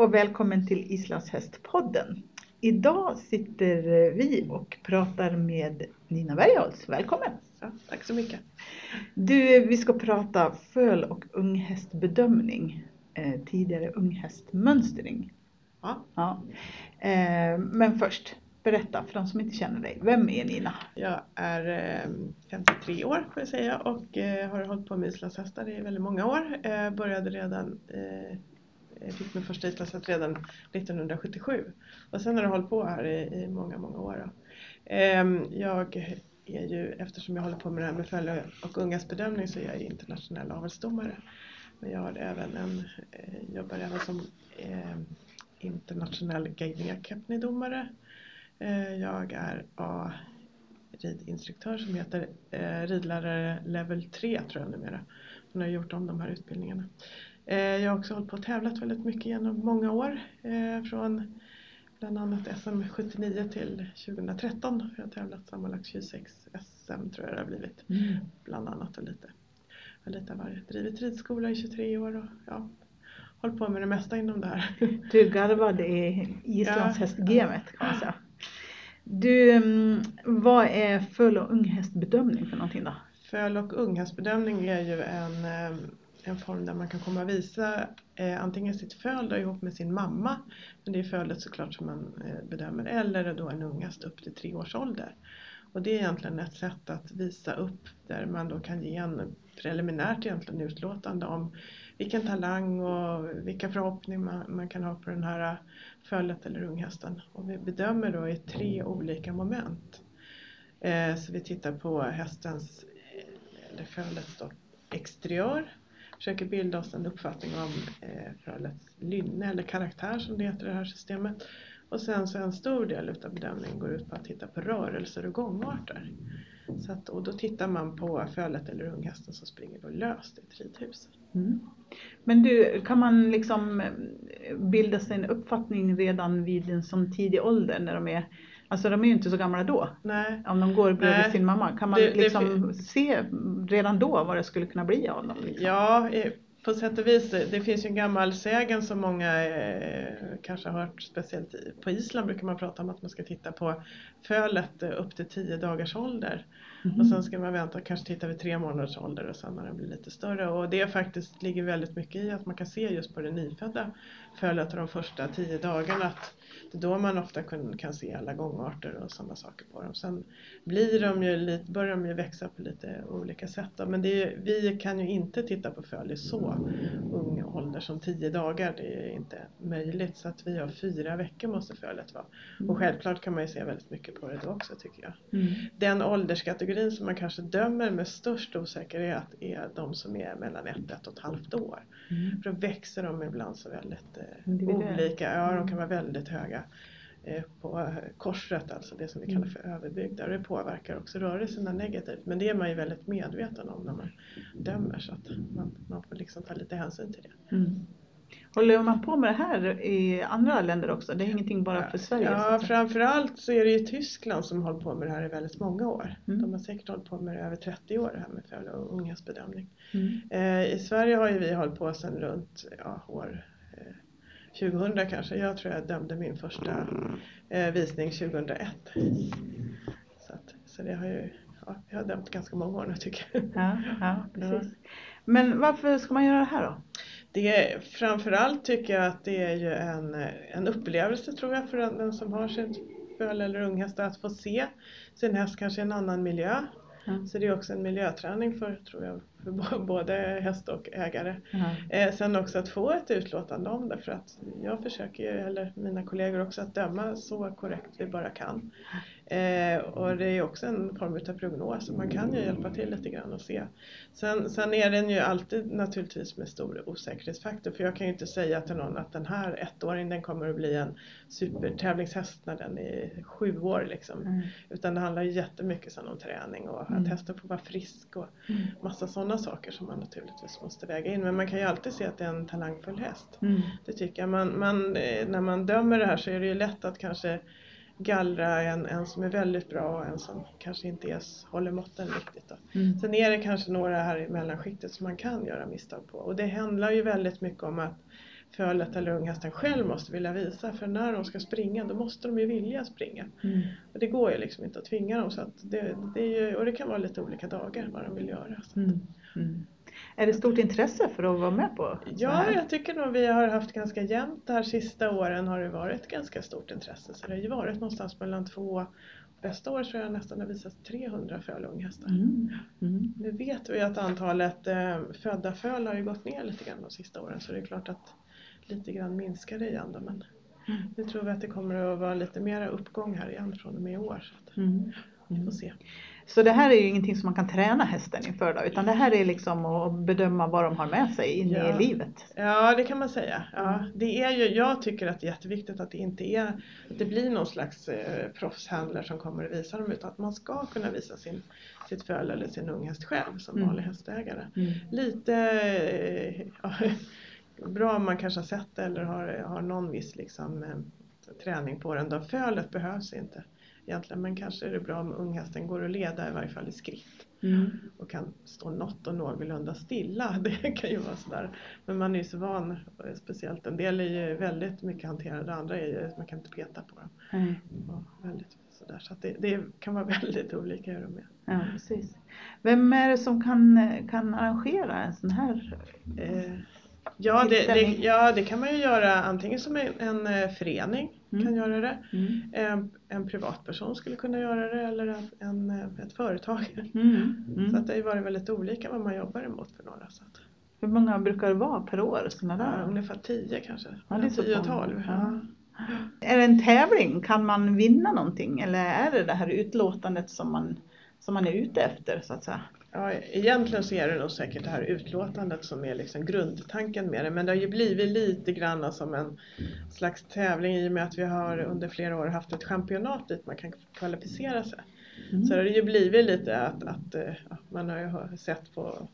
och välkommen till Islandshästpodden. Idag sitter vi och pratar med Nina Bergholtz. Välkommen! Ja, tack så mycket. Du, vi ska prata föl och unghästbedömning, eh, tidigare unghästmönstring. Ja. Ja. Eh, men först, berätta för de som inte känner dig. Vem är Nina? Jag är eh, 53 år får jag säga och eh, har hållit på med islandshästar i väldigt många år. Eh, började redan eh, jag fick min första islandshäst redan 1977 och sen har det hållit på här i, i många, många år. Ehm, jag är ju, eftersom jag håller på med det här med följe och ungas bedömning så är jag internationell avelsdomare. Men jag har även en, eh, jobbar även som ehm, internationell guiding academy-domare. Eh, jag är A ridinstruktör som heter eh, ridlärare level 3 tror jag numera. Hon har gjort om de här utbildningarna. Eh, jag har också hållit på och tävlat väldigt mycket genom många år. Eh, från bland annat SM 79 till 2013. Jag har tävlat sammanlagt 26 SM tror jag det har blivit. Mm. Bland annat och lite, och lite av varje. Drivit ridskola i 23 år och ja, hållit på med det mesta inom det här. Du är garvad i islandshästgamet kan man säga. Du, mm, vad är föl och unghästbedömning för någonting då? Föl och unghästbedömning är ju en, eh, en form där man kan komma och visa eh, antingen sitt föl då ihop med sin mamma, men det är fölet såklart som man eh, bedömer, eller då en unghäst upp till tre års ålder. Och det är egentligen ett sätt att visa upp där man då kan ge en preliminärt egentligen utlåtande om vilken talang och vilka förhoppningar man, man kan ha på den här eh, fölet eller unghästen. Och vi bedömer då i tre olika moment. Eh, så vi tittar på hästens, eh, eller fölets då, exteriör, försöker bilda oss en uppfattning om eh, fölets lynne eller karaktär som det heter i det här systemet. Och sen så en stor del utav bedömningen går ut på att titta på rörelser och gångarter. Så att, och då tittar man på fölet eller unghästen som springer då löst i ett ridhus. Mm. Men du, kan man liksom eh, bilda sig en uppfattning redan vid en sån tidig ålder när de är Alltså de är ju inte så gamla då. Nej. Om de går bredvid Nej. sin mamma. Kan man Det- det liksom se redan då vad det skulle kunna bli av dem? Liksom? Ja, på sätt och vis. Det finns ju en gammal sägen som många eh, kanske har hört, speciellt på Island brukar man prata om att man ska titta på fölet eh, upp till 10 dagars ålder. Mhm. Och sen ska man vänta och kanske titta vid tre månaders ålder och sen när den blir lite större. Och det faktiskt ligger väldigt mycket i att man kan se just på det nyfödda fölet de första 10 dagarna att det är då man ofta kan, kan se alla gångarter och sådana saker på dem. Sen blir de ju lite, börjar de ju växa på lite olika sätt. Då. Men är, vi kan ju inte titta på föl i så ung ålder som 10 dagar. Det är inte möjligt. Så att vi har fyra veckor måste fölet vara. Och självklart kan man ju se väldigt mycket på det då också tycker jag. Mm. Den ålderskategorin som man kanske dömer med störst osäkerhet är de som är mellan ett, ett och ett halvt år. Mm. För då växer de ibland så väldigt eh, olika. Ja, de kan vara väldigt höga på eh, korset, alltså det som vi kallar för överbygda. Och det påverkar också rörelserna negativt. Men det är man ju väldigt medveten om när man dömer så att man, man får liksom ta lite hänsyn till det. Mm. Håller man på med det här i andra länder också? Det är ingenting bara för Sverige? Ja, framförallt så är det ju Tyskland som har hållit på med det här i väldigt många år. Mm. De har säkert hållit på med det i över 30 år, det här med föl och ungas bedömning. Mm. Eh, I Sverige har ju vi hållit på sedan runt ja, år 2000 kanske. Jag tror jag dömde min första eh, visning 2001. Så, att, så det har ju, ja, jag har dömt ganska många år nu tycker jag. Ja, ja, precis. Men varför ska man göra det här då? Det är, framförallt tycker jag att det är ju en, en upplevelse tror jag för den, som har sin föl eller unghäst att få se sin häst kanske i en annan miljö. Ja. Så det är också en miljöträning för, tror jag, för både häst och ägare. Eh, sen också att få ett utlåtande om det för att jag försöker ju, eller mina kollegor också, att döma så korrekt vi bara kan. Eh, och det är också en form av prognos, så man kan ju hjälpa till lite grann och se. Sen, sen är den ju alltid naturligtvis med stor osäkerhetsfaktor för jag kan ju inte säga till någon att den här ettåringen den kommer att bli en supertävlingshäst när den är sju år liksom. Mm. Utan det handlar ju jättemycket sen om träning och att Mm. hästen får vara frisk och Mm. massa sådana saker som man naturligtvis måste väga in. Men man kan ju alltid se att det är en talangfull häst. Mm. Det tycker jag. Man, man, eh, när man dömer det här så är det ju lätt att kanske gallra en, en som är väldigt bra och en som kanske inte ens håller måtten riktigt. Då. Mm. Sen är det kanske några här i mellanskiktet som man kan göra misstag på. Och det handlar ju väldigt mycket om att fölet eller unghästen själv måste vilja visa för när de ska springa då måste de ju vilja springa. Mm. Och det går ju liksom inte att tvinga dem så att det, det är ju, och det kan vara lite olika dagar vad de vill göra. Mm. Mm. Är det stort intresse för att vara med på så Ja, jag tycker nog vi har haft ganska jämnt de här sista åren har det varit ganska stort intresse. Så det har ju varit någonstans mellan två, bästa år tror jag nästan har visat 300 föl och unghästar. Mm. Mm. Nu vet vi att antalet eh, födda föl har ju gått ner lite grann de sista åren så det är klart att lite grann minskar det igen då, men Mm. nu tror vi att det kommer att vara lite mera uppgång här igen från och med i år. Så att Mm. Vi får Mm. se. Så det här är ju ingenting som man kan träna hästen inför då, utan det här är liksom att bedöma vad de har med sig in Ja. i livet. Ja, det kan man säga. Ja, det är ju, jag tycker att det är jätteviktigt att det inte är, att det blir någon slags eh, proffshandlare som kommer att visa dem utan att man ska kunna visa sin, sitt föl eller sin unghäst själv som Mm. vanlig hästägare. Mm. Lite eh, ja, bra om man kanske har sett det eller har, har någon viss liksom, eh, träning på den. Då. Fölet behövs inte egentligen men kanske är det bra om unghästen går att leda i varje fall i skritt Mm. och kan stå något och någorlunda stilla. Det kan ju vara sådär. Men man är ju så van, speciellt en del är ju väldigt mycket hanterade, andra är ju, man kan inte peta på dem. Och väldigt sådär. Så det, det kan vara väldigt olika hur de är. Ja, precis. Vem är det som kan, kan arrangera en sån här? Eh, ja, det, det, ja, det kan man ju göra antingen som en, en eh, förening Mm. kan göra det. Mm. En, en privatperson skulle kunna göra det eller en, en, eh, ett företag. Mm. Mm. Så att det har ju varit väldigt olika vad man jobbar emot för några. Så att, Hur många brukar det vara per år? Såna ja, där? ungefär 10 kanske. Ja, det är så 10 och många. 12. Ja. Ja. Är det en tävling? Kan man vinna någonting? Eller är det det här utlåtandet som man, som man är ute efter så att säga? Ja, egentligen så är det nog säkert det här utlåtandet som är liksom grundtanken med det. Men det har ju blivit lite grann som en slags tävling i och med att vi har under flera år haft ett championat dit man kan kvalificera sig. Mm. Så har det ju blivit lite att, att eh, ja, man har ju sett på,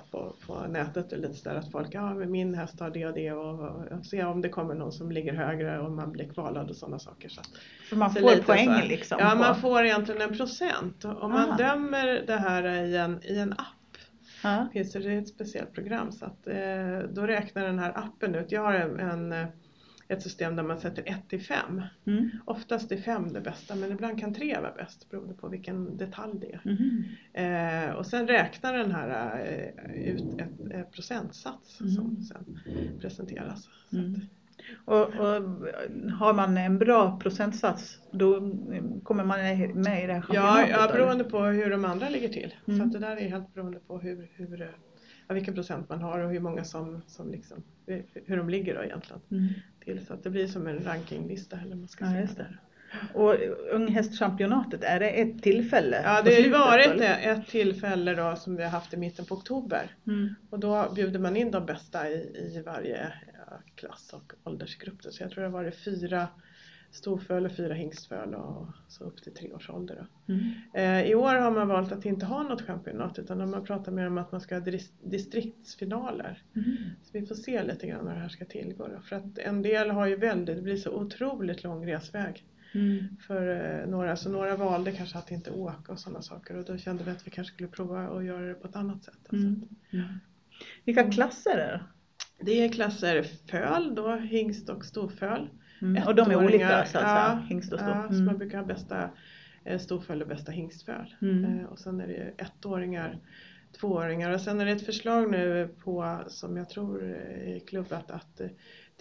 på, på nätet och lite sådär att folk, ja men min häst har det och det och, och se om det kommer någon som ligger högre och man blir kvalad och sådana saker. Så För man så får poäng så liksom? Ja, på- man får egentligen en procent. Om man Aha. dömer det här i en, i en app Ja. finns det ett speciellt program så att eh, då räknar den här appen ut. Jag har en, en, eh, ett system där man sätter 1 till 5. Mm. Oftast är 5 det bästa men ibland kan 3 vara bäst beroende på vilken detalj det är. Mhm. Eh, och sen räknar den här eh, ut ett, ett procentsats Mhm. som sen presenteras. Mm. Och, och har man en bra procentsats då mm, kommer man med i det här ja, ja, beroende på hur de andra ligger till. Mm. Så att det där är helt beroende på hur, hur, eh, ja, vilken procent man har och hur många som, som liksom, hur de ligger då egentligen. Mm. till så att det blir som en rankinglista eller man ska Ja, säga. Och unghästchampionatet, är det ett tillfälle? Ja, det har ju varit eller? ett tillfälle då som vi har haft i mitten på oktober Mm. och då bjuder man in de bästa i, i varje klass och åldersgrupp. Så jag tror det har varit fyra storföl och fyra hingstföl och så upp till tre års ålder. Mm. Eh, I år har man valt att inte ha något championat utan de har pratat mer om att man ska ha dis- distriktsfinaler. Mm. Så vi får se lite grann hur det här ska tillgå. Då. För att en del har ju väldigt, det blir så otroligt lång resväg. Mm. för eh, några, så några valde kanske att inte åka och sådana saker och då kände vi att vi kanske skulle prova att göra det på ett annat sätt. Alltså. Mm. Mm. Vilka klasser är det? Det är klasser föl då, hingst och storföl. Mm. Och de är olika så att säga, ja, hingst och Ja, stor. så man Mm. brukar ha bästa eh, storföl och bästa hingstföl. Mm. Eh, och sen är det ju ettåringar, tvååringar och sen är det ett förslag nu på, som jag tror är klubbat, att eh,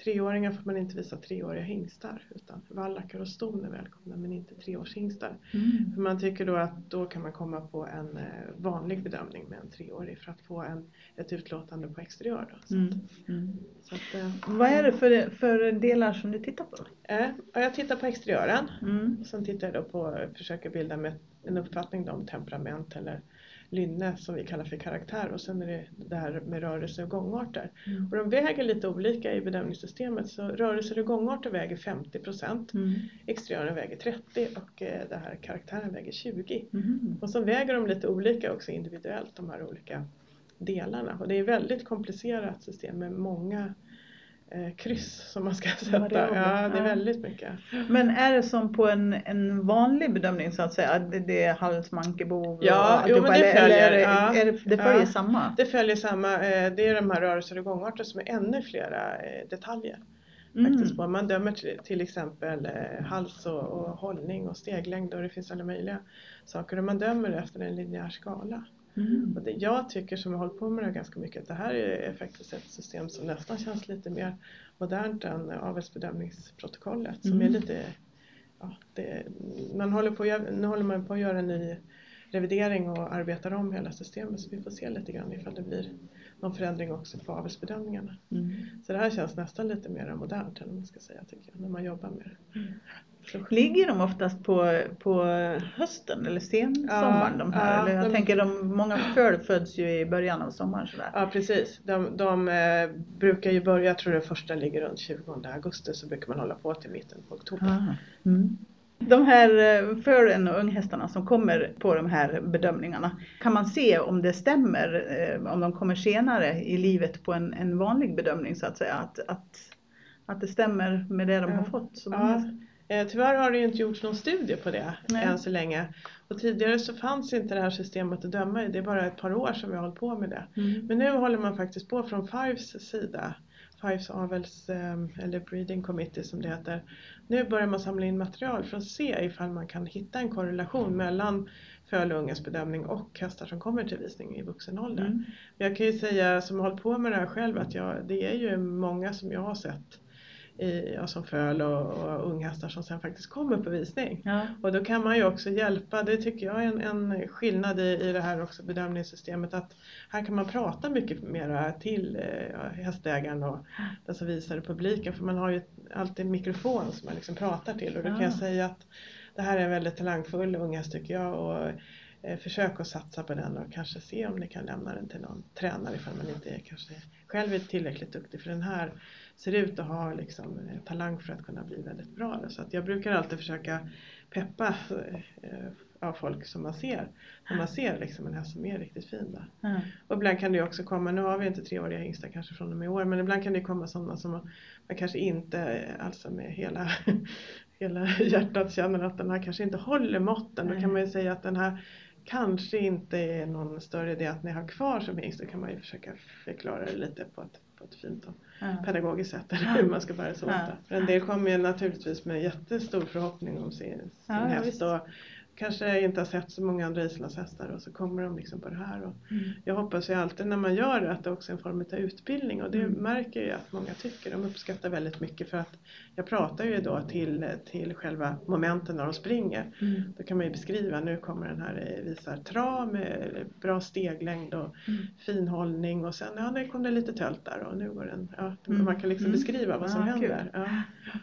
treåringar får man inte visa treåriga hingstar utan vallackar och ston är välkomna men inte treårshingstar. Mm. För man tycker då att då kan man komma på en eh, vanlig bedömning med en treårig för att få en, ett utlåtande på exteriör. Då. Så, Mm. att, Mm. så att, eh, Vad är det för, för delar som du tittar på? Eh, ja, jag tittar på exteriören Mm. och sen tittar jag då på, försöker bilda med en uppfattning om temperament eller lynne som vi kallar för karaktär och sen är det det här med rörelse och gångarter. Mm. Och de väger lite olika i bedömningssystemet så rörelser och gångarter väger 50 procent, Mm. exteriören väger 30 och eh, det här karaktären väger 20. Mm. Och så väger de lite olika också individuellt de här olika delarna och det är väldigt komplicerat system med många kryss som man ska sätta. Variabler, Ja, det är väldigt mycket. Men är det som på en, en vanlig bedömning så att säga? Det, det är hals, manke, bov och Ja, jo, men det följer, ja. är det, det följer Ja. samma? Det följer samma, eh, det är de här rörelser och gångarter som är ännu flera eh, detaljer. Mm. faktiskt på. Man dömer till, till exempel eh, hals och, och hållning och steglängd och det finns alla möjliga saker och man dömer efter en linjär skala. Mm. Och det, jag tycker som har hållit på med det ganska mycket att det här är faktiskt ett system som nästan känns lite mer modernt än avelsbedömningsprotokollet som Mm. är lite ja, det, man håller på, nu håller man på att göra en ny revidering och arbetar om hela systemet så vi får se lite grann ifall det blir någon förändring också på avelsbedömningarna. Mm. Så det här känns nästan lite mer modernt än man ska säga tycker jag, när man jobbar med det. Ligger de oftast på, på hösten eller sensommaren Ja, de här? ja, eller jag de- tänker de, många föl föds ju i början av sommaren sådär. ja precis, de, de eh, brukar ju börja, jag tror den första ligger runt 20 augusti så brukar man hålla på till mitten på oktober. Ah. Mm. De här eh, fölen och unghästarna som kommer på de här bedömningarna, kan man se om det stämmer, eh, om de kommer senare i livet på en, en vanlig bedömning så att säga? Att, att, att det stämmer med det de Ja. har fått som Ja. Eh, Tyvärr har det ju inte gjorts någon studie på det Nej. än så länge. Och tidigare så fanns inte det här systemet att döma i, det är bara ett par år som vi har hållit på med det. Mm. Men nu håller man faktiskt på från Fives sida, Fives avels eh, eller breeding committee som det heter. Nu börjar man samla in material för att se ifall man kan hitta en korrelation mellan föl och ungens bedömning och hästar som kommer till visning i vuxen ålder. Mm. Jag kan ju säga som har hållit på med det här själv att jag, det är ju många som jag har sett i, ja, som föl och, och unghästar som sen faktiskt kommer på visning. Ja. Och då kan man ju också hjälpa, det tycker jag är en, en skillnad i, i det här också bedömningssystemet att här kan man prata mycket mera till eh, ja, hästägaren och den som visar i publiken för man har ju alltid en mikrofon som man liksom pratar till och då kan jag säga att det här är en väldigt talangfull unghäst tycker jag och försök att satsa på den och kanske se om ni kan lämna den till någon tränare ifall man inte är kanske själv är tillräckligt duktig för den här ser ut att ha liksom, eh, talang för att kunna bli väldigt bra. Så jag brukar alltid försöka peppa eh, av folk som man ser. När man ser liksom en häst som är riktigt fin. Då. Ja. Och ibland kan det också komma, nu har vi inte treåriga hingstar kanske från och med i år, men ibland kan det komma sådana som man, man kanske inte alltså med hela, hela hjärtat känner att den här kanske inte håller måtten. Då kan man ju säga att den här kanske inte är någon större idé att ni har kvar som hingst. Då kan man ju försöka förklara det lite på ett, på ett fint och Ja. pedagogiskt sätt eller hur man ska bära sig åt Ja. För en del kommer ju naturligtvis med jättestor förhoppning om sin, sin Ja, häst och kanske inte har sett så många andra islandshästar och så kommer de liksom på det här. Och Mm. jag hoppas ju alltid när man gör det att det också är en form av utbildning och det Mm. märker jag att många tycker. De uppskattar väldigt mycket för att jag pratar ju då till, till själva momenten när de springer. Mm. Då kan man ju beskriva, nu kommer den här eh, visar trav med bra steglängd och Mm. fin hållning och sen ja, nu kom det lite tölt där och nu går den, ja, Mm. man kan liksom Mm. beskriva vad som Ja, händer. Ja.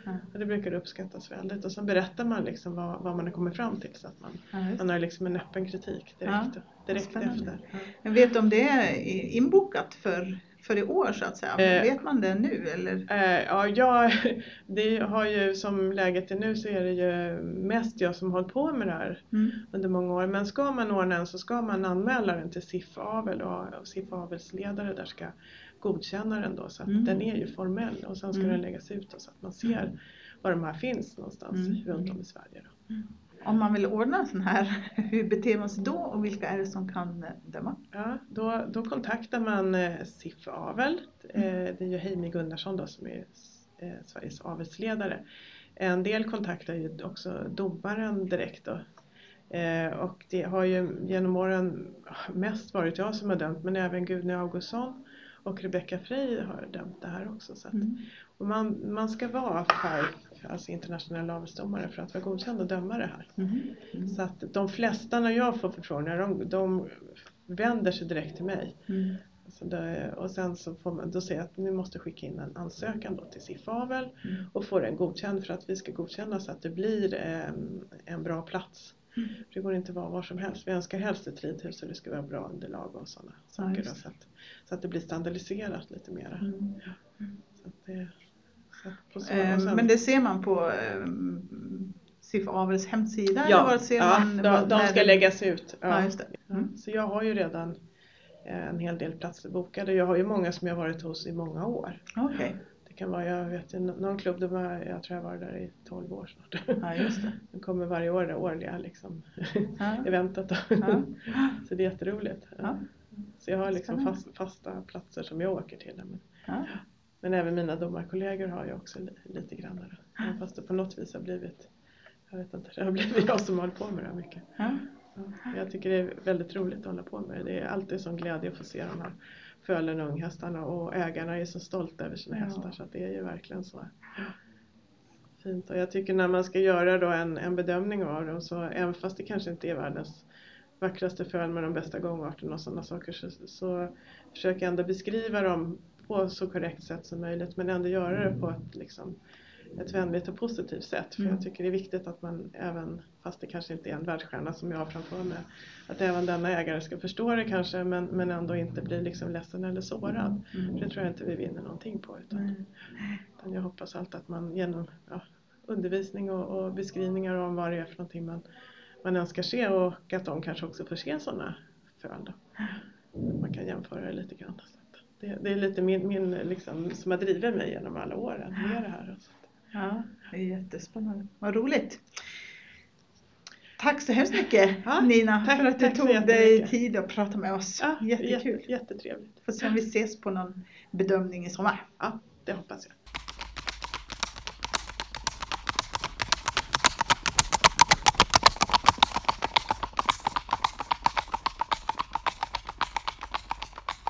Ja. Och det brukar uppskattas väldigt och sen berättar man liksom vad, vad man har kommit fram till så att man, Ja, just. man har liksom en öppen kritik direkt, direkt spännande. efter. Ja. Jag vet om det är inbokat för, för i år så att säga? Eh. vet man det nu eller? Eh, ja, jag, det har ju som läget är nu så är det ju mest jag som hållit på med det här Mm. under många år. Men ska man ordna en så ska man anmäla den till SIF Avel och, och SIF Avels ledare där ska godkänna den då så att Mm. den är ju formell och sen ska Mm. den läggas ut då, så att man ser var de här finns någonstans Mm. runt om i Sverige. Då. Om man vill ordna en sån här, hur beter man sig då och vilka är det som kan eh, döma? Ja, då, då kontaktar man eh, SIF Avel. Eh, det är ju Heimi Gunnarsson då som är Sveriges avelsledare. En del kontaktar ju också domaren direkt då. Och det har ju genom åren mest varit jag som har dömt men även Gudny Augustsson och Rebecca Frey har dömt det här också. Så att, Mm. och man, man ska vara FIRE, alltså internationell avelsdomare för att vara godkänd och döma det här. Mm. Mm. Så att de flesta när jag får förfrågningar de, de vänder sig direkt till mig. Mm. Så det, och sen så får man, då säger jag att ni måste skicka in en ansökan då till SIF Avel Mm. och få den godkänd för att vi ska godkänna så att det blir en, en bra plats. Mm. Det går inte att vara var som helst. Vi önskar helst ett ridhus och det ska vara bra underlag och sådana saker. just Då, så, att, så att det blir standardiserat lite mera. Mm. Så att det, Men det ser man på eh, SIF Avels hemsida? eller ja, vad ser ja man, de, vad- de ska det- läggas ut. Ja, det. Ja, Mm. Så jag har ju redan eh, en hel del platser bokade. Jag har ju många som jag varit hos i många år. Okej. Det kan vara, jag vet någon klubb, de var, jag tror jag var där i 12 år snart. Ja, just det. De kommer varje år, det årliga liksom, Ja. eventet. Då. Ja. Så det är jätteroligt. Ja. Så jag har liksom fast, fasta platser som jag åker till. Men, Ja. Men även mina domarkollegor har ju också li, lite grann. där. Fast det på något vis har blivit, jag vet inte, det har blivit jag som håller på med det här mycket. Ja. Ja, Jag tycker det är väldigt roligt att hålla på med det. Det är alltid sån glädje att få se de här fölen och unghästarna och ägarna är så stolta över sina Ja. hästar så att det är ju verkligen så fint. Och jag tycker när man ska göra då en, en bedömning av dem så även fast det kanske inte är världens vackraste föl med de bästa gångarterna och sådana saker så, så försöker jag ändå beskriva dem på så korrekt sätt som möjligt men ändå göra det på ett, liksom, ett vänligt och positivt sätt. För Mm. jag tycker det är viktigt att man även, fast det kanske inte är en världsstjärna som jag har framför mig, att även denna ägare ska förstå det kanske men, men ändå inte bli liksom ledsen eller sårad. För det Mm. tror jag inte vi vinner någonting på. Utan, utan jag hoppas alltid att man genom ja, undervisning och, och beskrivningar om vad det är för någonting man, man önskar se och att de kanske också får se sådana föl. då. Man kan jämföra det lite grann. Att det, det är lite min, min liksom, som har drivit mig genom alla åren med det här. Att, Ja, det är jättespännande. Vad roligt. Tack så hemskt mycket Ja, Nina tack- för att du tog dig tid att prata med oss. ja, Jättekul. Jätte, jättetrevligt. Får se om vi ses på någon bedömning i sommar. Ja, det hoppas jag.